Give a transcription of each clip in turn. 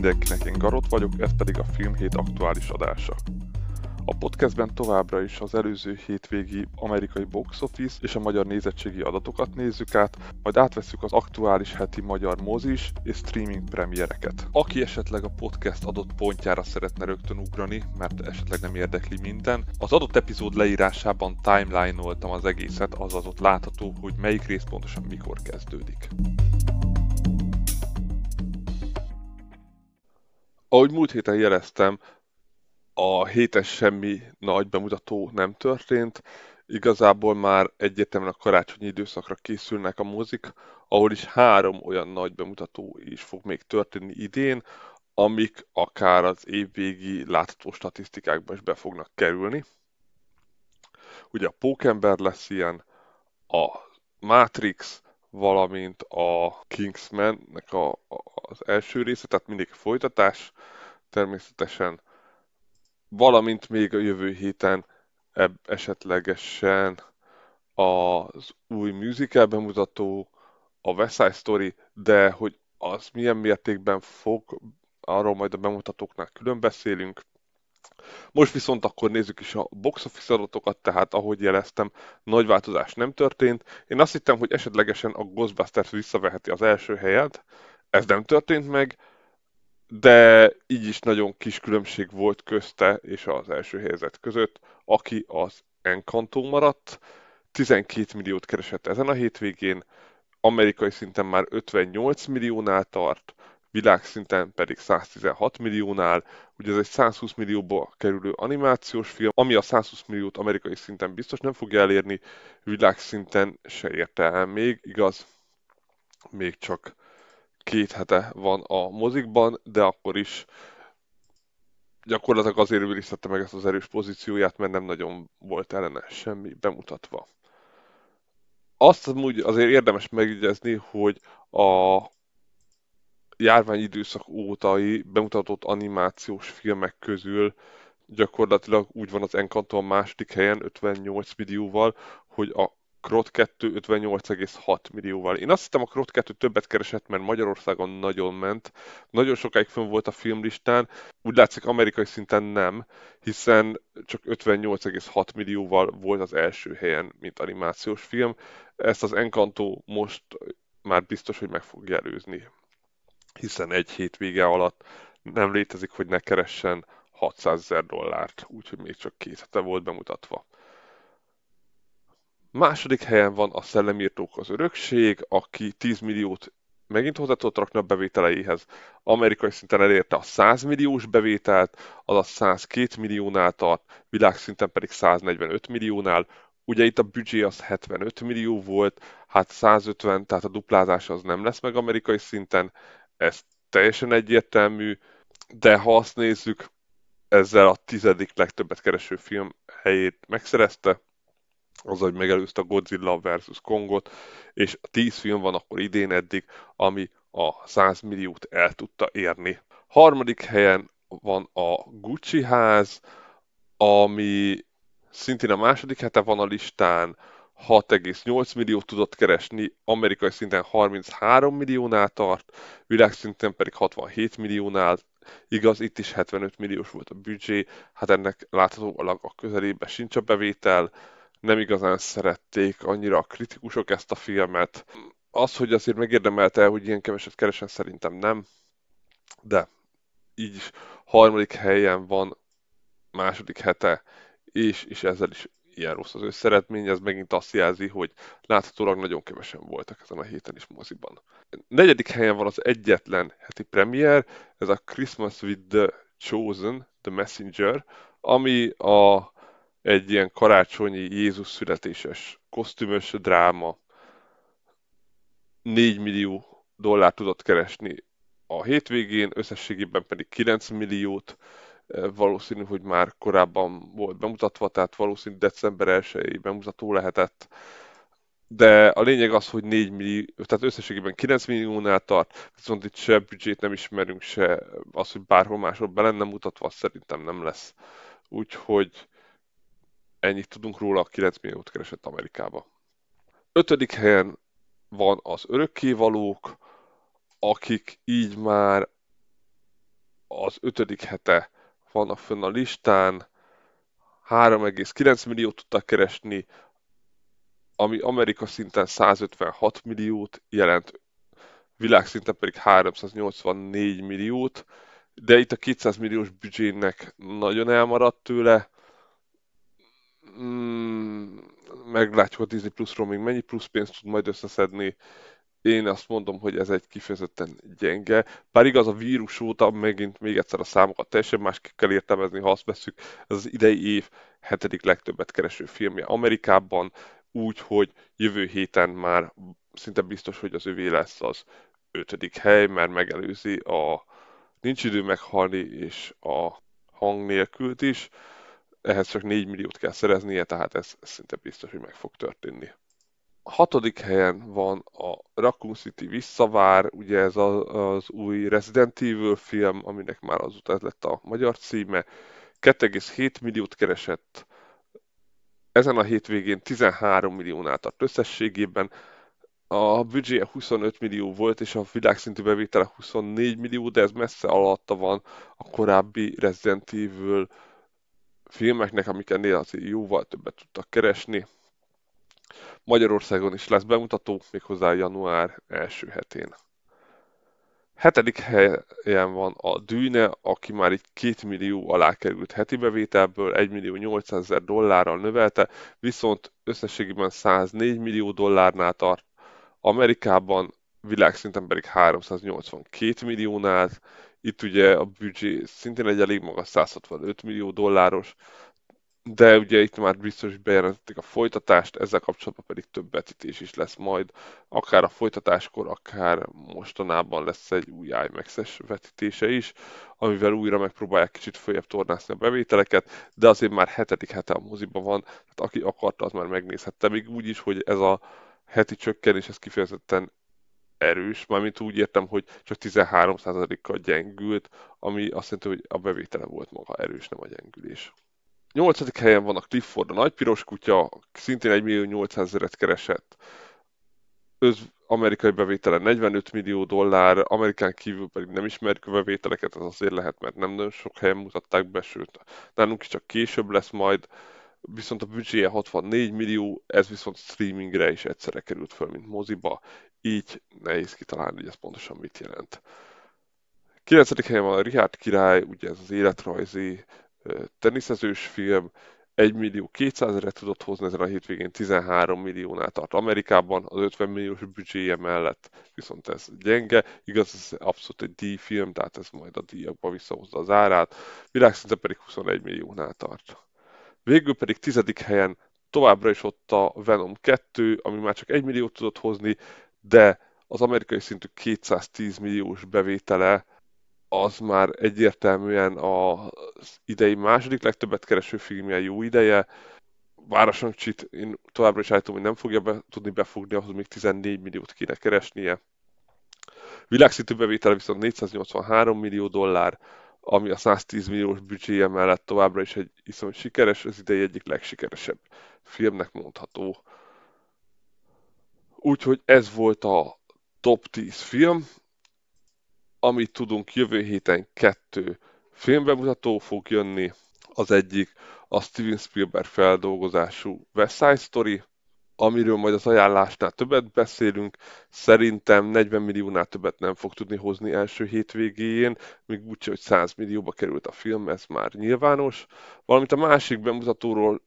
mindenkinek, én Garot vagyok, ez pedig a Filmhét aktuális adása. A podcastben továbbra is az előző hétvégi amerikai box office és a magyar nézettségi adatokat nézzük át, majd átveszük az aktuális heti magyar mozis és streaming premiereket. Aki esetleg a podcast adott pontjára szeretne rögtön ugrani, mert esetleg nem érdekli minden, az adott epizód leírásában timeline-oltam az egészet, azaz ott látható, hogy melyik rész pontosan mikor kezdődik. Ahogy múlt héten jeleztem, a hétes semmi nagy bemutató nem történt. Igazából már egyértelműen a karácsonyi időszakra készülnek a mozik, ahol is három olyan nagy bemutató is fog még történni idén, amik akár az évvégi látható statisztikákba is be fognak kerülni. Ugye a Pókember lesz ilyen, a Matrix, valamint a Kingsman-nek a, a, az első része, tehát mindig folytatás, természetesen, valamint még a jövő héten ebb esetlegesen az új musical bemutató, a West Side Story, de hogy az milyen mértékben fog, arról majd a bemutatóknál külön beszélünk. Most viszont akkor nézzük is a box office adatokat, tehát ahogy jeleztem, nagy változás nem történt. Én azt hittem, hogy esetlegesen a Ghostbusters visszaveheti az első helyet, ez nem történt meg, de így is nagyon kis különbség volt közte és az első helyzet között, aki az Encanto maradt, 12 milliót keresett ezen a hétvégén, amerikai szinten már 58 milliónál tart, világszinten pedig 116 milliónál. Ugye ez egy 120 millióba kerülő animációs film, ami a 120 milliót amerikai szinten biztos nem fogja elérni, világszinten se érte el még, igaz, még csak két hete van a mozikban, de akkor is gyakorlatilag azért őriztette meg ezt az erős pozícióját, mert nem nagyon volt ellene semmi bemutatva. Azt amúgy azért érdemes megjegyezni, hogy a járvány időszak ótai bemutatott animációs filmek közül gyakorlatilag úgy van az Encanto a második helyen 58 millióval, hogy a Krot 2 58,6 millióval. Én azt hittem a Krot 2 többet keresett, mert Magyarországon nagyon ment. Nagyon sokáig fönn volt a filmlistán. Úgy látszik amerikai szinten nem, hiszen csak 58,6 millióval volt az első helyen, mint animációs film. Ezt az Encanto most már biztos, hogy meg fogja előzni hiszen egy hétvége alatt nem létezik, hogy ne keressen 600 ezer dollárt, úgyhogy még csak két hete volt bemutatva. Második helyen van a Szellemírtók az örökség, aki 10 milliót megint hozzá tudott rakni a bevételeihez. Amerikai szinten elérte a 100 milliós bevételt, azaz 102 milliónál tart, világszinten pedig 145 milliónál. Ugye itt a büdzsé az 75 millió volt, hát 150, tehát a duplázás az nem lesz meg amerikai szinten, ez teljesen egyértelmű, de ha azt nézzük, ezzel a tizedik legtöbbet kereső film helyét megszerezte, az, hogy megelőzte a Godzilla vs. Kongot, és 10 film van akkor idén eddig, ami a 100 milliót el tudta érni. Harmadik helyen van a Gucci ház, ami szintén a második hete van a listán, 6,8 milliót tudott keresni, amerikai szinten 33 milliónál tart, világszinten pedig 67 milliónál, igaz, itt is 75 milliós volt a büdzsé, hát ennek láthatólag a közelében sincs a bevétel, nem igazán szerették annyira a kritikusok ezt a filmet. Az, hogy azért megérdemelte, hogy ilyen keveset keresen, szerintem nem, de így is harmadik helyen van második hete, és, és ezzel is ilyen rossz az összeredmény, ez megint azt jelzi, hogy láthatólag nagyon kevesen voltak ezen a héten is moziban. Negyedik helyen van az egyetlen heti premier, ez a Christmas with the Chosen, The Messenger, ami a, egy ilyen karácsonyi Jézus születéses kosztümös dráma. 4 millió dollár tudott keresni a hétvégén, összességében pedig 9 milliót, valószínű, hogy már korábban volt bemutatva, tehát valószínű december 1 bemutató lehetett. De a lényeg az, hogy 4 millió, tehát összességében 9 milliónál tart, viszont itt se büdzsét nem ismerünk, se az, hogy bárhol máshol be lenne mutatva, szerintem nem lesz. Úgyhogy ennyit tudunk róla, 9 milliót keresett Amerikába. Ötödik helyen van az örökkévalók, akik így már az ötödik hete vannak fönn a listán, 3,9 milliót tudtak keresni, ami Amerika szinten 156 milliót jelent, világszinten pedig 384 milliót, de itt a 200 milliós büdzsének nagyon elmaradt tőle. Mm, meglátjuk a Disney Plus-ról még mennyi plusz pénzt tud majd összeszedni. Én azt mondom, hogy ez egy kifejezetten gyenge. Bár igaz, a vírus óta megint még egyszer a számokat teljesen másképp kell értelmezni, ha azt veszük, ez az idei év hetedik legtöbbet kereső filmje Amerikában, úgy, hogy jövő héten már szinte biztos, hogy az övé lesz az ötödik hely, mert megelőzi a Nincs idő meghalni és a hang nélkült is. Ehhez csak 4 milliót kell szereznie, tehát ez szinte biztos, hogy meg fog történni. A hatodik helyen van a Raccoon City visszavár, ugye ez az, az új Resident Evil film, aminek már azután lett a magyar címe. 2,7 milliót keresett, ezen a hétvégén 13 milliónál tart összességében, a büdzséje 25 millió volt, és a világszintű bevétele 24 millió, de ez messze alatta van a korábbi Resident Evil filmeknek, amik ennél azért jóval többet tudtak keresni. Magyarországon is lesz bemutató, méghozzá január első hetén. Hetedik helyen van a Dűne, aki már egy 2 millió alá került heti bevételből, 1 millió 800 ezer dollárral növelte, viszont összességében 104 millió dollárnál tart. Amerikában világszinten pedig 382 milliónál, itt ugye a büdzsé szintén egy elég magas 165 millió dolláros, de ugye itt már biztos, hogy bejelentették a folytatást, ezzel kapcsolatban pedig több vetítés is lesz majd, akár a folytatáskor, akár mostanában lesz egy új IMAX-es vetítése is, amivel újra megpróbálják kicsit följebb tornászni a bevételeket, de azért már hetedik hete a moziban van, tehát aki akarta, az már megnézhette, még úgy is, hogy ez a heti csökkenés, ez kifejezetten erős, mármint úgy értem, hogy csak 13%-kal gyengült, ami azt jelenti, hogy a bevétele volt maga erős, nem a gyengülés. Nyolcadik helyen van a Clifford, a nagy piros kutya, szintén 1 millió 800 ezeret keresett. Öz amerikai bevétele 45 millió dollár, Amerikán kívül pedig nem ismerjük a bevételeket, ez azért lehet, mert nem nagyon sok helyen mutatták be, sőt, nálunk is csak később lesz majd viszont a büdzséje 64 millió, ez viszont streamingre is egyszerre került föl, mint moziba, így nehéz kitalálni, hogy ez pontosan mit jelent. 9. helyen van a Richard király, ugye ez az életrajzi teniszezős film, 1 millió 200 ezeret tudott hozni ezen a hétvégén, 13 milliónál tart Amerikában, az 50 milliós büdzséje mellett viszont ez gyenge, igaz, ez abszolút egy díjfilm, tehát ez majd a díjakba visszahozza az árát, világszinte pedig 21 milliónál tart. Végül pedig tizedik helyen továbbra is ott a Venom 2, ami már csak 1 milliót tudott hozni, de az amerikai szintű 210 milliós bevétele az már egyértelműen az idei második legtöbbet kereső filmje jó ideje. Városon Csit én továbbra is állítom, hogy nem fogja be, tudni befogni, ahhoz még 14 milliót kéne keresnie. Világszintű bevétele viszont 483 millió dollár, ami a 110 milliós büdzséje mellett továbbra is egy iszonyú sikeres, az idei egyik legsikeresebb filmnek mondható. Úgyhogy ez volt a top 10 film, amit tudunk jövő héten kettő filmbemutató fog jönni. Az egyik a Steven Spielberg feldolgozású West Side Story, amiről majd az ajánlásnál többet beszélünk, szerintem 40 milliónál többet nem fog tudni hozni első hétvégéjén, még úgy, hogy 100 millióba került a film, ez már nyilvános. Valamint a másik bemutatóról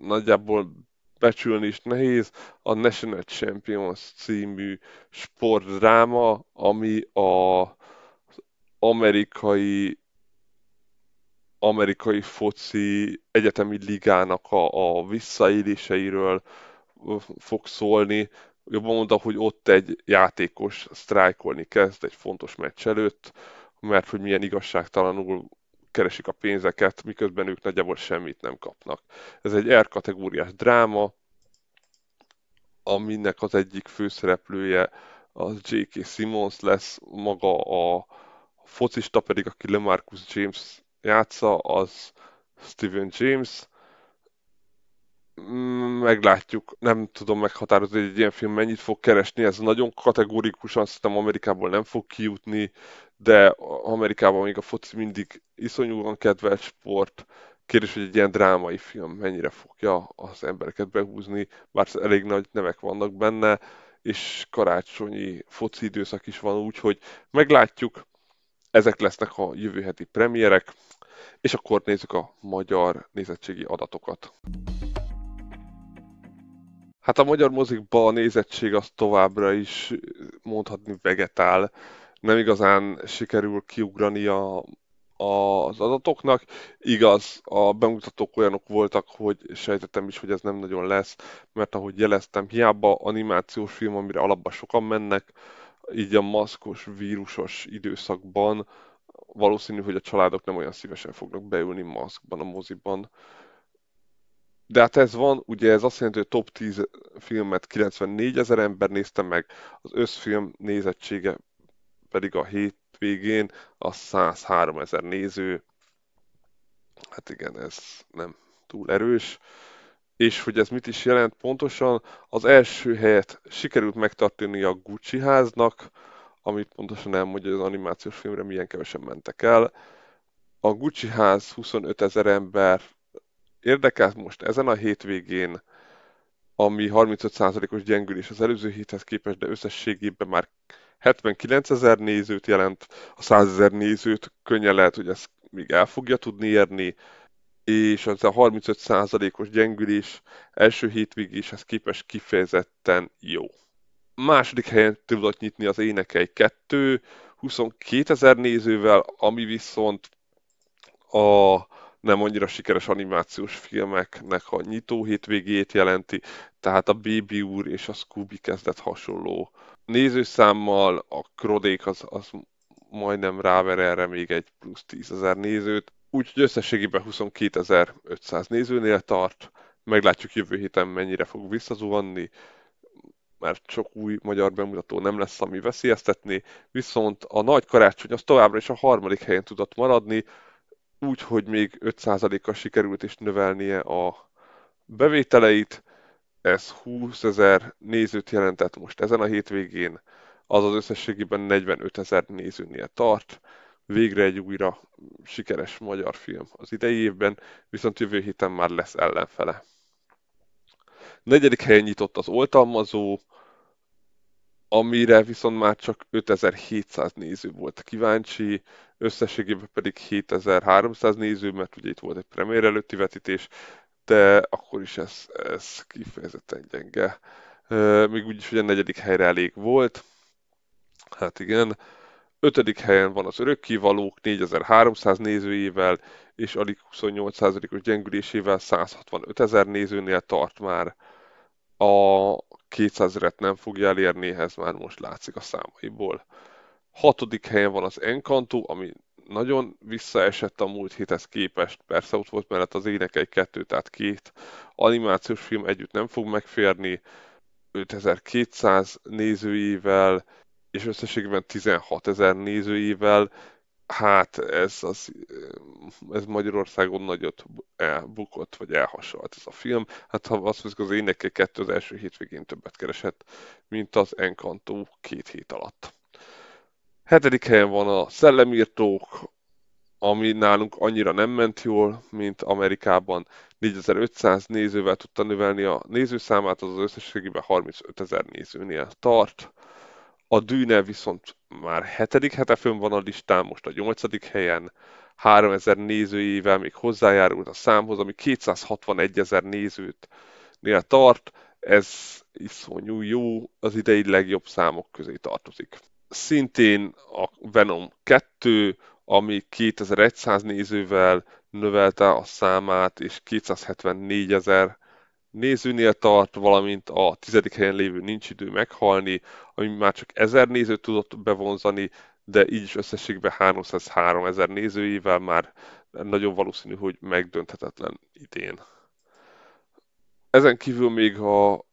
nagyjából becsülni is nehéz, a National Champions című sportdráma, ami a amerikai amerikai foci egyetemi ligának a, a visszaéléseiről, fog szólni. Jobban mondta, hogy ott egy játékos sztrájkolni kezd egy fontos meccs előtt, mert hogy milyen igazságtalanul keresik a pénzeket, miközben ők nagyjából semmit nem kapnak. Ez egy R kategóriás dráma, aminek az egyik főszereplője az J.K. Simmons lesz, maga a focista pedig, aki LeMarcus James játsza, az Steven James, Mm, meglátjuk. Nem tudom meghatározni, hogy egy ilyen film mennyit fog keresni. Ez nagyon kategórikusan szerintem Amerikából nem fog kijutni, de Amerikában még a foci mindig iszonyúan kedvelt sport. Kérdés, hogy egy ilyen drámai film mennyire fogja az embereket behúzni, bár elég nagy nevek vannak benne, és karácsonyi foci időszak is van, úgyhogy meglátjuk. Ezek lesznek a jövő heti premierek, és akkor nézzük a magyar nézettségi adatokat. Hát a magyar mozikban a nézettség az továbbra is mondhatni vegetál. Nem igazán sikerül kiugrani a, az adatoknak. Igaz, a bemutatók olyanok voltak, hogy sejtettem is, hogy ez nem nagyon lesz, mert ahogy jeleztem, hiába animációs film, amire alapban sokan mennek, így a maszkos, vírusos időszakban valószínű, hogy a családok nem olyan szívesen fognak beülni maszkban a moziban. De hát ez van, ugye ez azt jelenti, hogy top 10 filmet 94 ezer ember nézte meg, az összfilm nézettsége pedig a hétvégén a 103 ezer néző. Hát igen, ez nem túl erős. És hogy ez mit is jelent pontosan, az első helyet sikerült megtartani a Gucci háznak, amit pontosan elmondja, hogy az animációs filmre milyen kevesen mentek el. A Gucci ház 25 ezer ember érdekelt most ezen a hétvégén, ami 35%-os gyengülés az előző héthez képest, de összességében már 79 ezer nézőt jelent, a 100 ezer nézőt könnyen lehet, hogy ezt még el fogja tudni érni, és az a 35%-os gyengülés első hétvégéshez képest kifejezetten jó. Második helyen tudott nyitni az Énekei 2, 22 ezer nézővel, ami viszont a nem annyira sikeres animációs filmeknek a nyitó hétvégét jelenti, tehát a Baby úr és a Scooby kezdett hasonló nézőszámmal, a Krodék az, az majdnem ráver erre még egy plusz 10 ezer nézőt, úgyhogy összességében 22.500 nézőnél tart, meglátjuk jövő héten mennyire fog visszazuhanni, mert sok új magyar bemutató nem lesz, ami veszélyeztetni, viszont a nagy karácsony az továbbra is a harmadik helyen tudott maradni, úgy, hogy még 5%-kal sikerült is növelnie a bevételeit, ez 20 ezer nézőt jelentett most ezen a hétvégén, azaz összességében 45 ezer nézőnél tart. Végre egy újra sikeres magyar film az idei évben, viszont jövő héten már lesz ellenfele. Negyedik helyen nyitott az oltalmazó, amire viszont már csak 5700 néző volt kíváncsi, összességében pedig 7300 néző, mert ugye itt volt egy premier előtti vetítés, de akkor is ez, ez kifejezetten gyenge. Még úgyis, hogy a negyedik helyre elég volt. Hát igen. Ötödik helyen van az örökkivalók 4300 nézőjével, és alig 28%-os gyengülésével 165 ezer nézőnél tart már. A 200 ezeret nem fogja elérni, ez már most látszik a számaiból. Hatodik helyen van az Encanto, ami nagyon visszaesett a múlt héthez képest. Persze ott volt mellett az egy kettő, tehát két animációs film együtt nem fog megférni. 5200 nézőivel, és összességében 16 ezer nézőivel, hát ez, az, ez Magyarországon nagyot elbukott, vagy elhasonlt ez a film. Hát ha azt mondjuk, az énekek kettő az első hétvégén többet keresett, mint az Encanto két hét alatt. Hetedik helyen van a Szellemírtók, ami nálunk annyira nem ment jól, mint Amerikában. 4500 nézővel tudta növelni a nézőszámát, az, az összességében 35 ezer nézőnél tart. A Dűne viszont már hetedik hete fönn van a listán, most a nyolcadik helyen. 3000 nézőjével még hozzájárult a számhoz, ami 261 ezer nézőt nél tart. Ez iszonyú jó, az idei legjobb számok közé tartozik szintén a Venom 2, ami 2100 nézővel növelte a számát, és 274 ezer nézőnél tart, valamint a tizedik helyen lévő Nincs idő meghalni, ami már csak 1000 nézőt tudott bevonzani, de így is összességben 303 ezer nézőivel már nagyon valószínű, hogy megdönthetetlen idén. Ezen kívül még a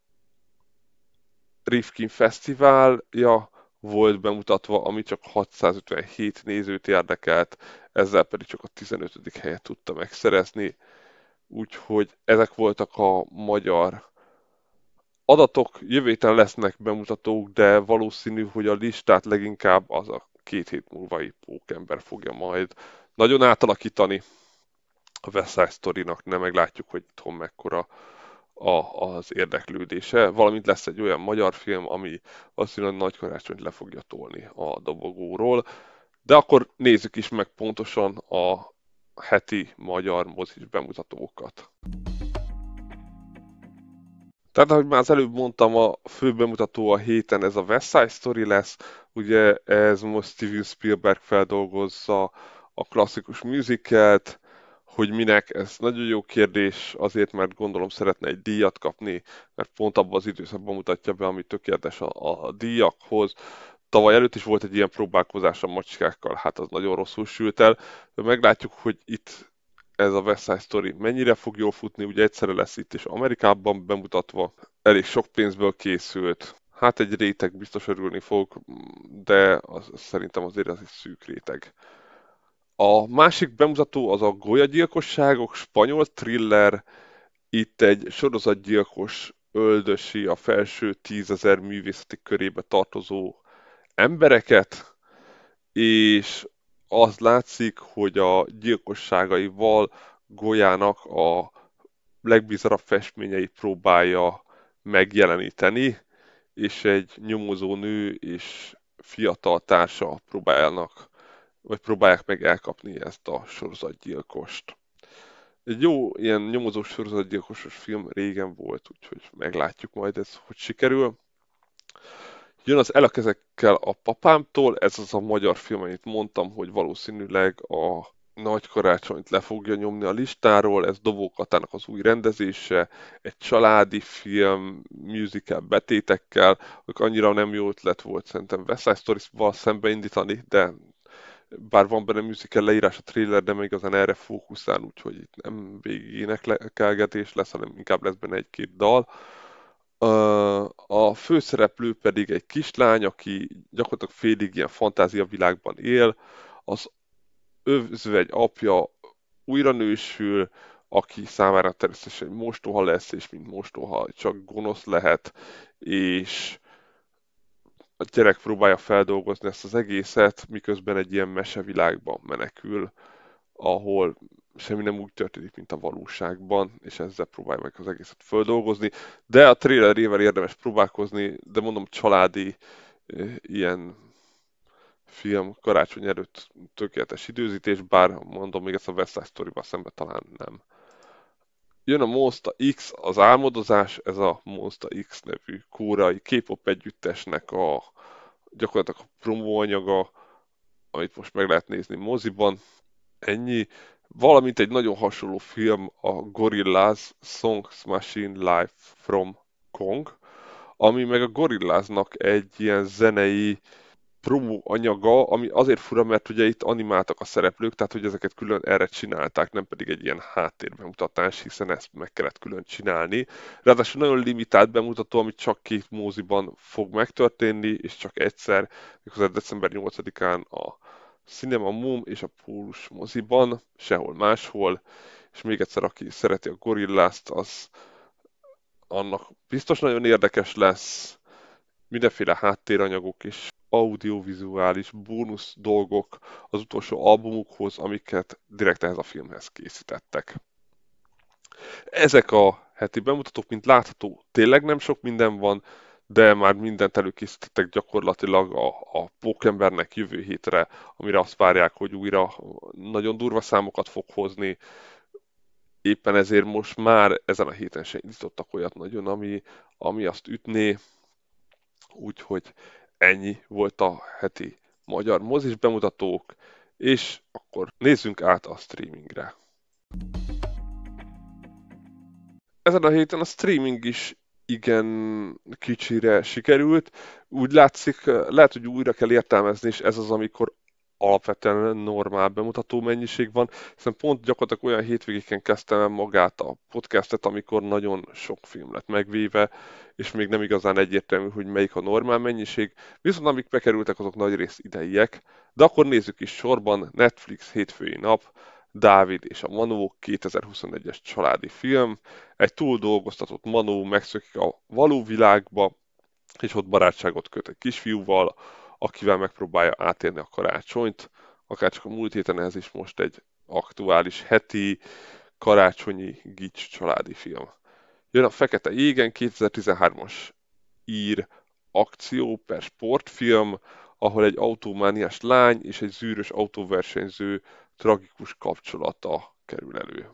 Rifkin Fesztiválja volt bemutatva, ami csak 657 nézőt érdekelt, ezzel pedig csak a 15. helyet tudta megszerezni. Úgyhogy ezek voltak a magyar adatok. Jövő héten lesznek bemutatók, de valószínű, hogy a listát leginkább az a két hét múlvai pókember fogja majd nagyon átalakítani. A West Side nem meglátjuk, hogy itthon mekkora a, az érdeklődése, valamint lesz egy olyan magyar film, ami valószínűleg nagy karácsonyt le fogja tolni a dobogóról, de akkor nézzük is meg pontosan a heti magyar mozis bemutatókat. Tehát, ahogy már az előbb mondtam, a fő bemutató a héten ez a West Side Story lesz. Ugye ez most Steven Spielberg feldolgozza a klasszikus musicalt, hogy minek, ez nagyon jó kérdés, azért, mert gondolom szeretne egy díjat kapni, mert pont abban az időszakban mutatja be, ami tökéletes a, a díjakhoz. Tavaly előtt is volt egy ilyen próbálkozás a macskákkal, hát az nagyon rosszul sült el. Meglátjuk, hogy itt ez a West Side Story mennyire fog jól futni, ugye egyszerre lesz itt is Amerikában bemutatva, elég sok pénzből készült, hát egy réteg biztos örülni fog, de az, szerintem azért az egy szűk réteg. A másik bemutató az a golyagyilkosságok, spanyol thriller, itt egy sorozatgyilkos öldösi a felső tízezer művészeti körébe tartozó embereket, és az látszik, hogy a gyilkosságaival Golyának a legbizarabb festményeit próbálja megjeleníteni, és egy nyomozó nő és fiatal társa próbálnak, vagy próbálják meg elkapni ezt a sorozatgyilkost. Egy jó ilyen nyomozós sorozatgyilkosos film régen volt, úgyhogy meglátjuk majd ez, hogy sikerül. Jön az El a kezekkel a papámtól, ez az a magyar film, amit mondtam, hogy valószínűleg a nagy karácsonyt le fogja nyomni a listáról, ez Dobó Katának az új rendezése, egy családi film, musical betétekkel, hogy annyira nem jó ötlet volt szerintem West Side Stories-val szembeindítani, de bár van benne musical leírás a trailer, de még igazán erre fókuszál, úgyhogy itt nem végig énekelgetés lesz, hanem inkább lesz benne egy-két dal. A főszereplő pedig egy kislány, aki gyakorlatilag félig ilyen fantázia világban él, az özvegy apja újra nősül, aki számára természetesen egy mostoha lesz, és mint mostoha csak gonosz lehet, és a gyerek próbálja feldolgozni ezt az egészet, miközben egy ilyen mesevilágban menekül, ahol semmi nem úgy történik, mint a valóságban, és ezzel próbálja meg az egészet földolgozni. De a trailerével érdemes próbálkozni, de mondom családi ilyen film karácsony előtt tökéletes időzítés, bár mondom még ezt a West Side Story-val szemben talán nem. Jön a Monster X, az álmodozás, ez a Monster X nevű kórai K-pop együttesnek a gyakorlatilag a promóanyaga, amit most meg lehet nézni moziban. Ennyi valamint egy nagyon hasonló film a Gorillaz Songs Machine Live from Kong, ami meg a Gorillaznak egy ilyen zenei promo anyaga, ami azért fura, mert ugye itt animáltak a szereplők, tehát hogy ezeket külön erre csinálták, nem pedig egy ilyen háttérbemutatás, hiszen ezt meg kellett külön csinálni. Ráadásul nagyon limitált bemutató, ami csak két móziban fog megtörténni, és csak egyszer, mikor december 8-án a Cinema Moom és a Pólus moziban, sehol máshol, és még egyszer, aki szereti a gorillást, az annak biztos nagyon érdekes lesz, mindenféle háttéranyagok és audiovizuális bónusz dolgok az utolsó albumukhoz, amiket direkt ehhez a filmhez készítettek. Ezek a heti bemutatók, mint látható, tényleg nem sok minden van, de már mindent előkészítettek gyakorlatilag a, a Pókembernek jövő hétre, amire azt várják, hogy újra nagyon durva számokat fog hozni. Éppen ezért most már ezen a héten se indítottak olyat nagyon, ami, ami azt ütné. Úgyhogy ennyi volt a heti magyar mozis bemutatók, és akkor nézzünk át a streamingre. Ezen a héten a streaming is igen kicsire sikerült. Úgy látszik, lehet, hogy újra kell értelmezni, és ez az, amikor alapvetően normál bemutató mennyiség van, hiszen pont gyakorlatilag olyan hétvégéken kezdtem el magát a podcastet, amikor nagyon sok film lett megvéve, és még nem igazán egyértelmű, hogy melyik a normál mennyiség, viszont amik bekerültek, azok nagy rész ideiek, de akkor nézzük is sorban, Netflix hétfői nap, Dávid és a Manó 2021-es családi film. Egy túl dolgoztatott Manó megszökik a való világba, és ott barátságot köt egy kisfiúval, akivel megpróbálja átérni a karácsonyt, akár csak a múlt héten ez is most egy aktuális heti karácsonyi gics családi film. Jön a Fekete Égen 2013-as ír akció per sportfilm, ahol egy autómániás lány és egy zűrös autóversenyző tragikus kapcsolata kerül elő.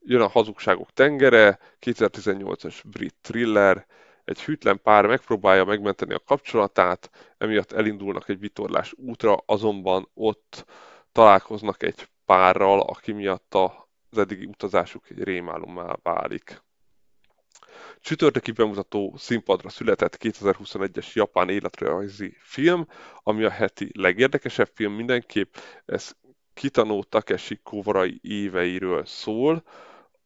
Jön a Hazugságok tengere, 2018-as brit thriller, egy hűtlen pár megpróbálja megmenteni a kapcsolatát, emiatt elindulnak egy vitorlás útra, azonban ott találkoznak egy párral, aki miatt az eddigi utazásuk egy rémálommá válik. Csütörtöki bemutató színpadra született 2021-es japán életrajzi film, ami a heti legérdekesebb film mindenképp. Ez Kitano Takeshi Kovarai éveiről szól,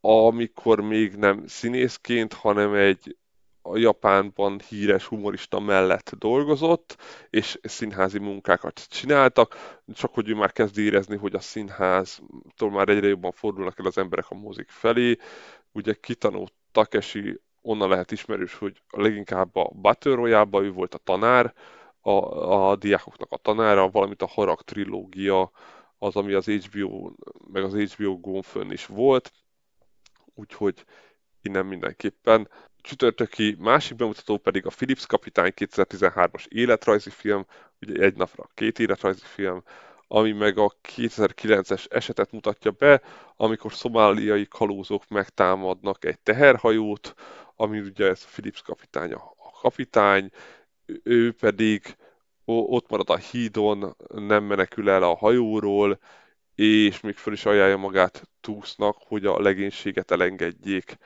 amikor még nem színészként, hanem egy a Japánban híres humorista mellett dolgozott, és színházi munkákat csináltak, csak hogy ő már kezd érezni, hogy a színháztól már egyre jobban fordulnak el az emberek a mozik felé. Ugye Kitano Takeshi onnan lehet ismerős, hogy leginkább a Battle royale ő volt a tanár, a, a diákoknak a tanára, valamint a Harag trilógia az, ami az HBO, meg az HBO Go is volt, úgyhogy innen mindenképpen. Csütörtöki másik bemutató pedig a Philips Kapitány 2013-as életrajzi film, ugye egy napra két életrajzi film, ami meg a 2009-es esetet mutatja be, amikor szomáliai kalózók megtámadnak egy teherhajót, ami ugye ez a Philips kapitány a kapitány, ő pedig ott marad a hídon, nem menekül el a hajóról, és még föl is ajánlja magát Tusznak, hogy a legénységet elengedjék.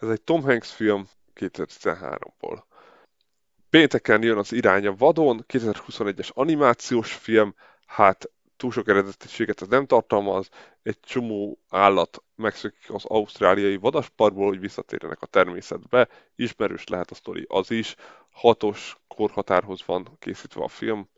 Ez egy Tom Hanks film 2013-ból. Pénteken jön az Iránya vadon, 2021-es animációs film, hát túl sok eredetiséget ez nem tartalmaz, egy csomó állat megszökik az ausztráliai vadasparkból, hogy visszatérjenek a természetbe, ismerős lehet a sztori az is, hatos korhatárhoz van készítve a film,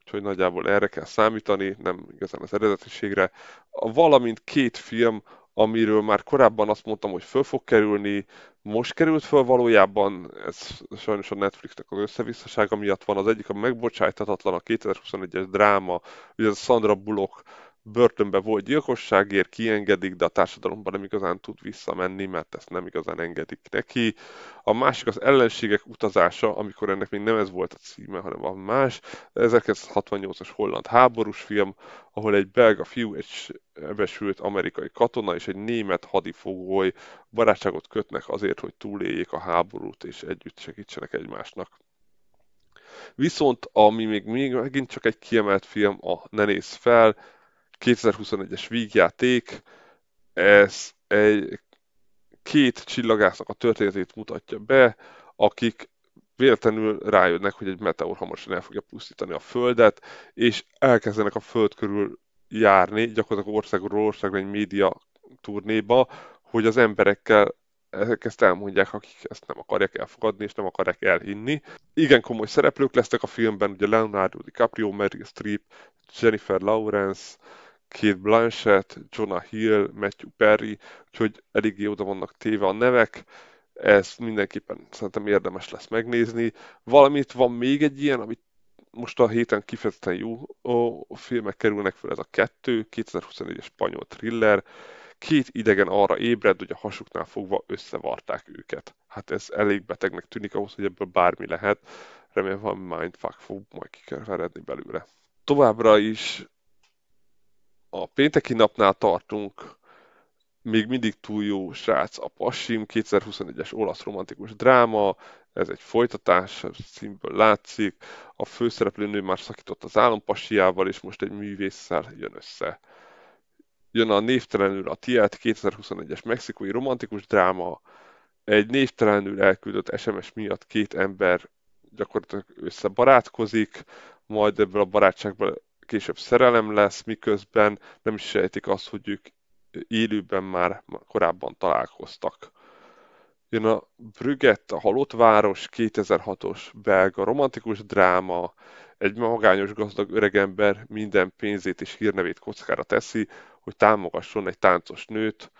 úgyhogy nagyjából erre kell számítani, nem igazán az eredetiségre. Valamint két film, amiről már korábban azt mondtam, hogy föl fog kerülni, most került föl valójában, ez sajnos a Netflixnek az összevisszasága miatt van, az egyik a megbocsájtatatlan, a 2021-es dráma, ugye a Sandra Bullock börtönbe volt gyilkosságért, kiengedik, de a társadalomban nem igazán tud visszamenni, mert ezt nem igazán engedik neki. A másik az ellenségek utazása, amikor ennek még nem ez volt a címe, hanem van más. 1968-as holland háborús film, ahol egy belga fiú, egy ebesült amerikai katona és egy német hadifogoly barátságot kötnek azért, hogy túléljék a háborút és együtt segítsenek egymásnak. Viszont ami még, még megint csak egy kiemelt film, a Ne nézz fel, 2021-es vígjáték, ez egy két csillagásznak a történetét mutatja be, akik véletlenül rájönnek, hogy egy meteor hamarosan el fogja pusztítani a Földet, és elkezdenek a Föld körül járni, gyakorlatilag országról országra egy média turnéba, hogy az emberekkel ezt elmondják, akik ezt nem akarják elfogadni, és nem akarják elhinni. Igen komoly szereplők lesznek a filmben, ugye Leonardo DiCaprio, Meryl Streep, Jennifer Lawrence, Kate Blanchett, Jonah Hill, Matthew Perry, úgyhogy eléggé oda vannak téve a nevek, ezt mindenképpen szerintem érdemes lesz megnézni. Valamit van még egy ilyen, amit most a héten kifejezetten jó a filmek kerülnek fel, ez a kettő, 2021-es spanyol thriller, két idegen arra ébred, hogy a hasuknál fogva összevarták őket. Hát ez elég betegnek tűnik ahhoz, hogy ebből bármi lehet. Remélem van mindfuck fog majd kikeveredni belőle. Továbbra is a pénteki napnál tartunk, még mindig túl jó srác a Passim, 2021-es olasz romantikus dráma, ez egy folytatás, színből látszik, a főszereplőnő már szakított az állampassiával, és most egy művésszel jön össze. Jön a névtelenül a Tiet, 2021-es mexikói romantikus dráma, egy névtelenül elküldött SMS miatt két ember gyakorlatilag összebarátkozik, majd ebből a barátságból később szerelem lesz, miközben nem is sejtik azt, hogy ők élőben már korábban találkoztak. Jön a Brügget, a halott város, 2006-os belga romantikus dráma, egy magányos gazdag öregember minden pénzét és hírnevét kockára teszi, hogy támogasson egy táncos nőt,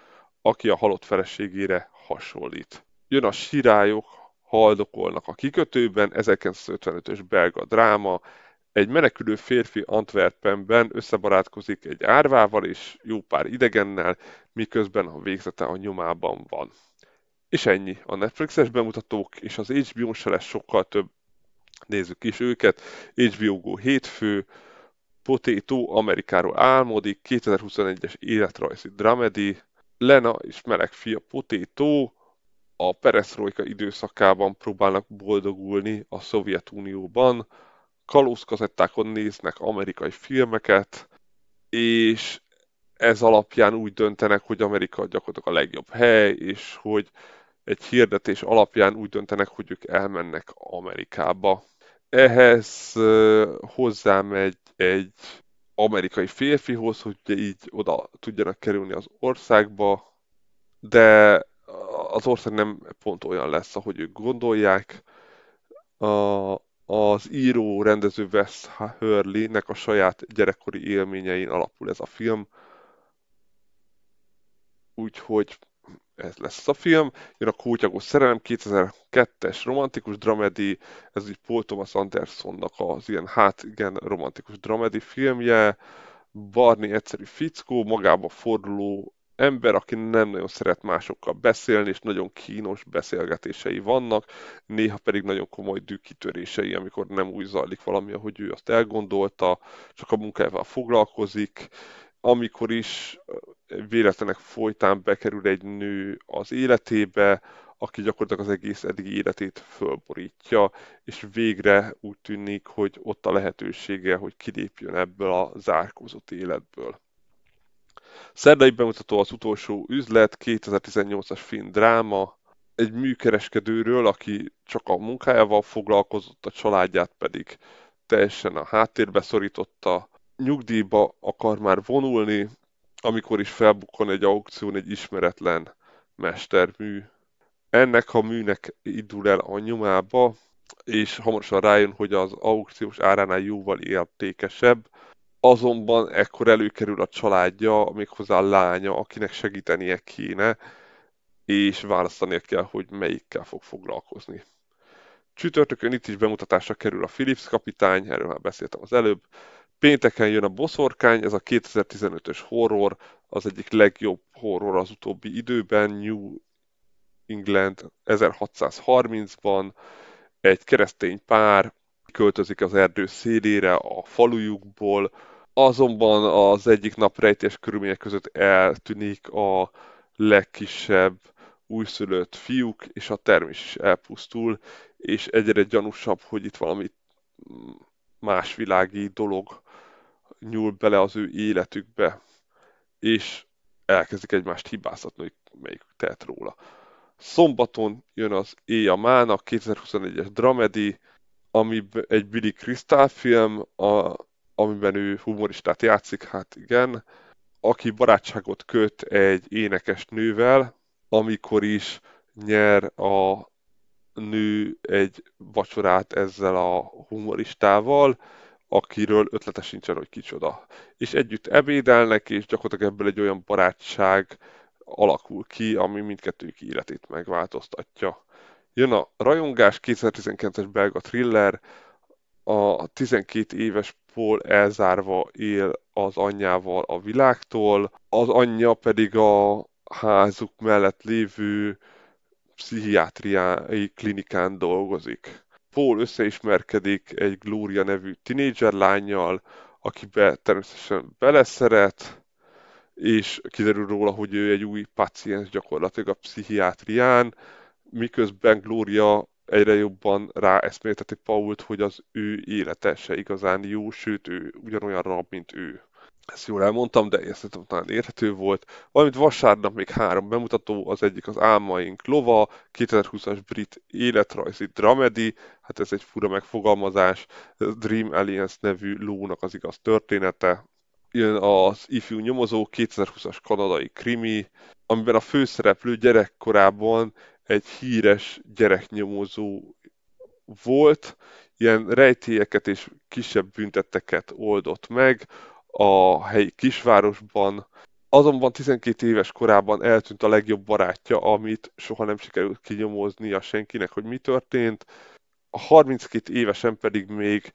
aki a halott feleségére hasonlít. Jön a sirályok, haldokolnak a kikötőben, 1955-ös belga dráma, egy menekülő férfi Antwerpenben összebarátkozik egy árvával és jó pár idegennel, miközben a végzete a nyomában van. És ennyi. A Netflixes bemutatók és az HBO se lesz sokkal több. Nézzük is őket. HBO Go hétfő, Potato Amerikáról álmodik, 2021-es életrajzi dramedy, Lena és meleg fia Potato a perestroika időszakában próbálnak boldogulni a Szovjetunióban, kalózkazettákon néznek amerikai filmeket, és ez alapján úgy döntenek, hogy Amerika gyakorlatilag a legjobb hely, és hogy egy hirdetés alapján úgy döntenek, hogy ők elmennek Amerikába. Ehhez hozzámegy egy amerikai férfihoz, hogy így oda tudjanak kerülni az országba, de az ország nem pont olyan lesz, ahogy ők gondolják. Az író, rendező Wes Hurley-nek a saját gyerekkori élményein alapul ez a film. Úgyhogy ez lesz a film. Jön a Kótyagos Szerelem, 2002-es romantikus dramedi, ez így Paul Thomas Andersonnak az ilyen, hát igen, romantikus dramedi filmje. Barney egyszerű fickó, magába forduló ember, aki nem nagyon szeret másokkal beszélni, és nagyon kínos beszélgetései vannak, néha pedig nagyon komoly dűkitörései, amikor nem úgy zajlik valami, ahogy ő azt elgondolta, csak a munkájával foglalkozik, amikor is véletlenek folytán bekerül egy nő az életébe, aki gyakorlatilag az egész eddigi életét fölborítja, és végre úgy tűnik, hogy ott a lehetősége, hogy kilépjön ebből a zárkózott életből. Szerdai bemutató az utolsó üzlet, 2018-as film dráma, egy műkereskedőről, aki csak a munkájával foglalkozott, a családját pedig teljesen a háttérbe szorította, nyugdíjba akar már vonulni, amikor is felbukkan egy aukción egy ismeretlen mestermű. Ennek a műnek indul el a nyomába, és hamarosan rájön, hogy az aukciós áránál jóval értékesebb, azonban ekkor előkerül a családja, méghozzá a lánya, akinek segítenie kéne, és választania kell, hogy melyikkel fog foglalkozni. Csütörtökön itt is bemutatásra kerül a Philips kapitány, erről már beszéltem az előbb. Pénteken jön a Boszorkány, ez a 2015-ös horror, az egyik legjobb horror az utóbbi időben, New England 1630-ban, egy keresztény pár költözik az erdő szélére a falujukból, azonban az egyik nap rejtés körülmények között eltűnik a legkisebb újszülött fiúk, és a termés is elpusztul, és egyre gyanúsabb, hogy itt valami más világi dolog nyúl bele az ő életükbe, és elkezdik egymást hibáztatni, hogy melyik tehet róla. Szombaton jön az Éja Mának, 2021-es dramedi, ami egy Billy Crystal film, a, amiben ő humoristát játszik, hát igen, aki barátságot köt egy énekes nővel, amikor is nyer a nő egy vacsorát ezzel a humoristával, akiről ötlete sincsen, hogy kicsoda. És együtt ebédelnek, és gyakorlatilag ebből egy olyan barátság alakul ki, ami mindkettőjük életét megváltoztatja. Jön a Rajongás 2019-es belga thriller, a 12 éves Paul elzárva él az anyjával a világtól, az anyja pedig a házuk mellett lévő pszichiátriai klinikán dolgozik. Paul összeismerkedik egy Gloria nevű tinédzser lányjal, akibe természetesen beleszeret, és kiderül róla, hogy ő egy új paciens gyakorlatilag a pszichiátrián, miközben Gloria egyre jobban ráeszmélteti Pault, hogy az ő élete se igazán jó, sőt, ő ugyanolyan rab, mint ő. Ezt jól elmondtam, de ezt szerintem talán érthető volt. Valamint vasárnap még három bemutató, az egyik az Álmaink lova, 2020-as brit életrajzi dramedy, hát ez egy fura megfogalmazás, Dream Alliance nevű lónak az igaz története. Jön az ifjú nyomozó, 2020-as kanadai krimi, amiben a főszereplő gyerekkorában egy híres gyereknyomozó volt, ilyen rejtélyeket és kisebb bünteteket oldott meg, a helyi kisvárosban, azonban 12 éves korában eltűnt a legjobb barátja, amit soha nem sikerült kinyomoznia senkinek, hogy mi történt. A 32 évesen pedig még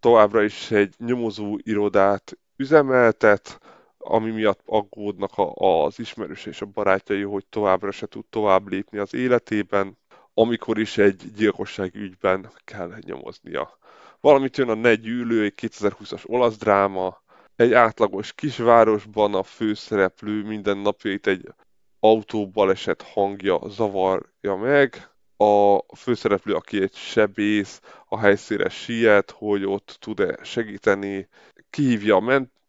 továbbra is egy nyomozó irodát üzemeltet, ami miatt aggódnak az ismerős és a barátjai, hogy továbbra se tud tovább lépni az életében, amikor is egy gyilkosság ügyben kell nyomoznia. Valamit jön a Ne gyűlő, egy 2020-as olasz dráma, egy átlagos kisvárosban a főszereplő minden napjait egy autóbaleset hangja zavarja meg. A főszereplő, aki egy sebész, a helyszínre siet, hogy ott tud-e segíteni, kihívja a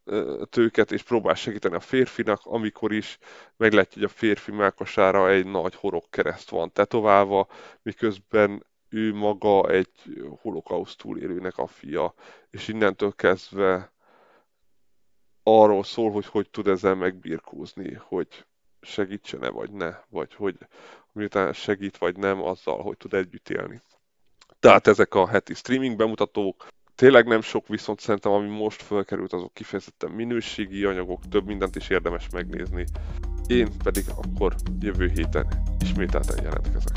mentőket, és próbál segíteni a férfinak, amikor is meglátja, hogy a férfi melkasára egy nagy horog kereszt van tetoválva, miközben ő maga egy holokauszt túlélőnek a fia, és innentől kezdve arról szól, hogy hogy tud ezzel megbirkózni, hogy segítsene vagy ne, vagy hogy miután segít vagy nem, azzal, hogy tud együtt élni. Tehát ezek a heti streaming bemutatók, tényleg nem sok, viszont szerintem ami most felkerült, azok kifejezetten minőségi anyagok, több mindent is érdemes megnézni. Én pedig akkor jövő héten ismételten jelentkezek.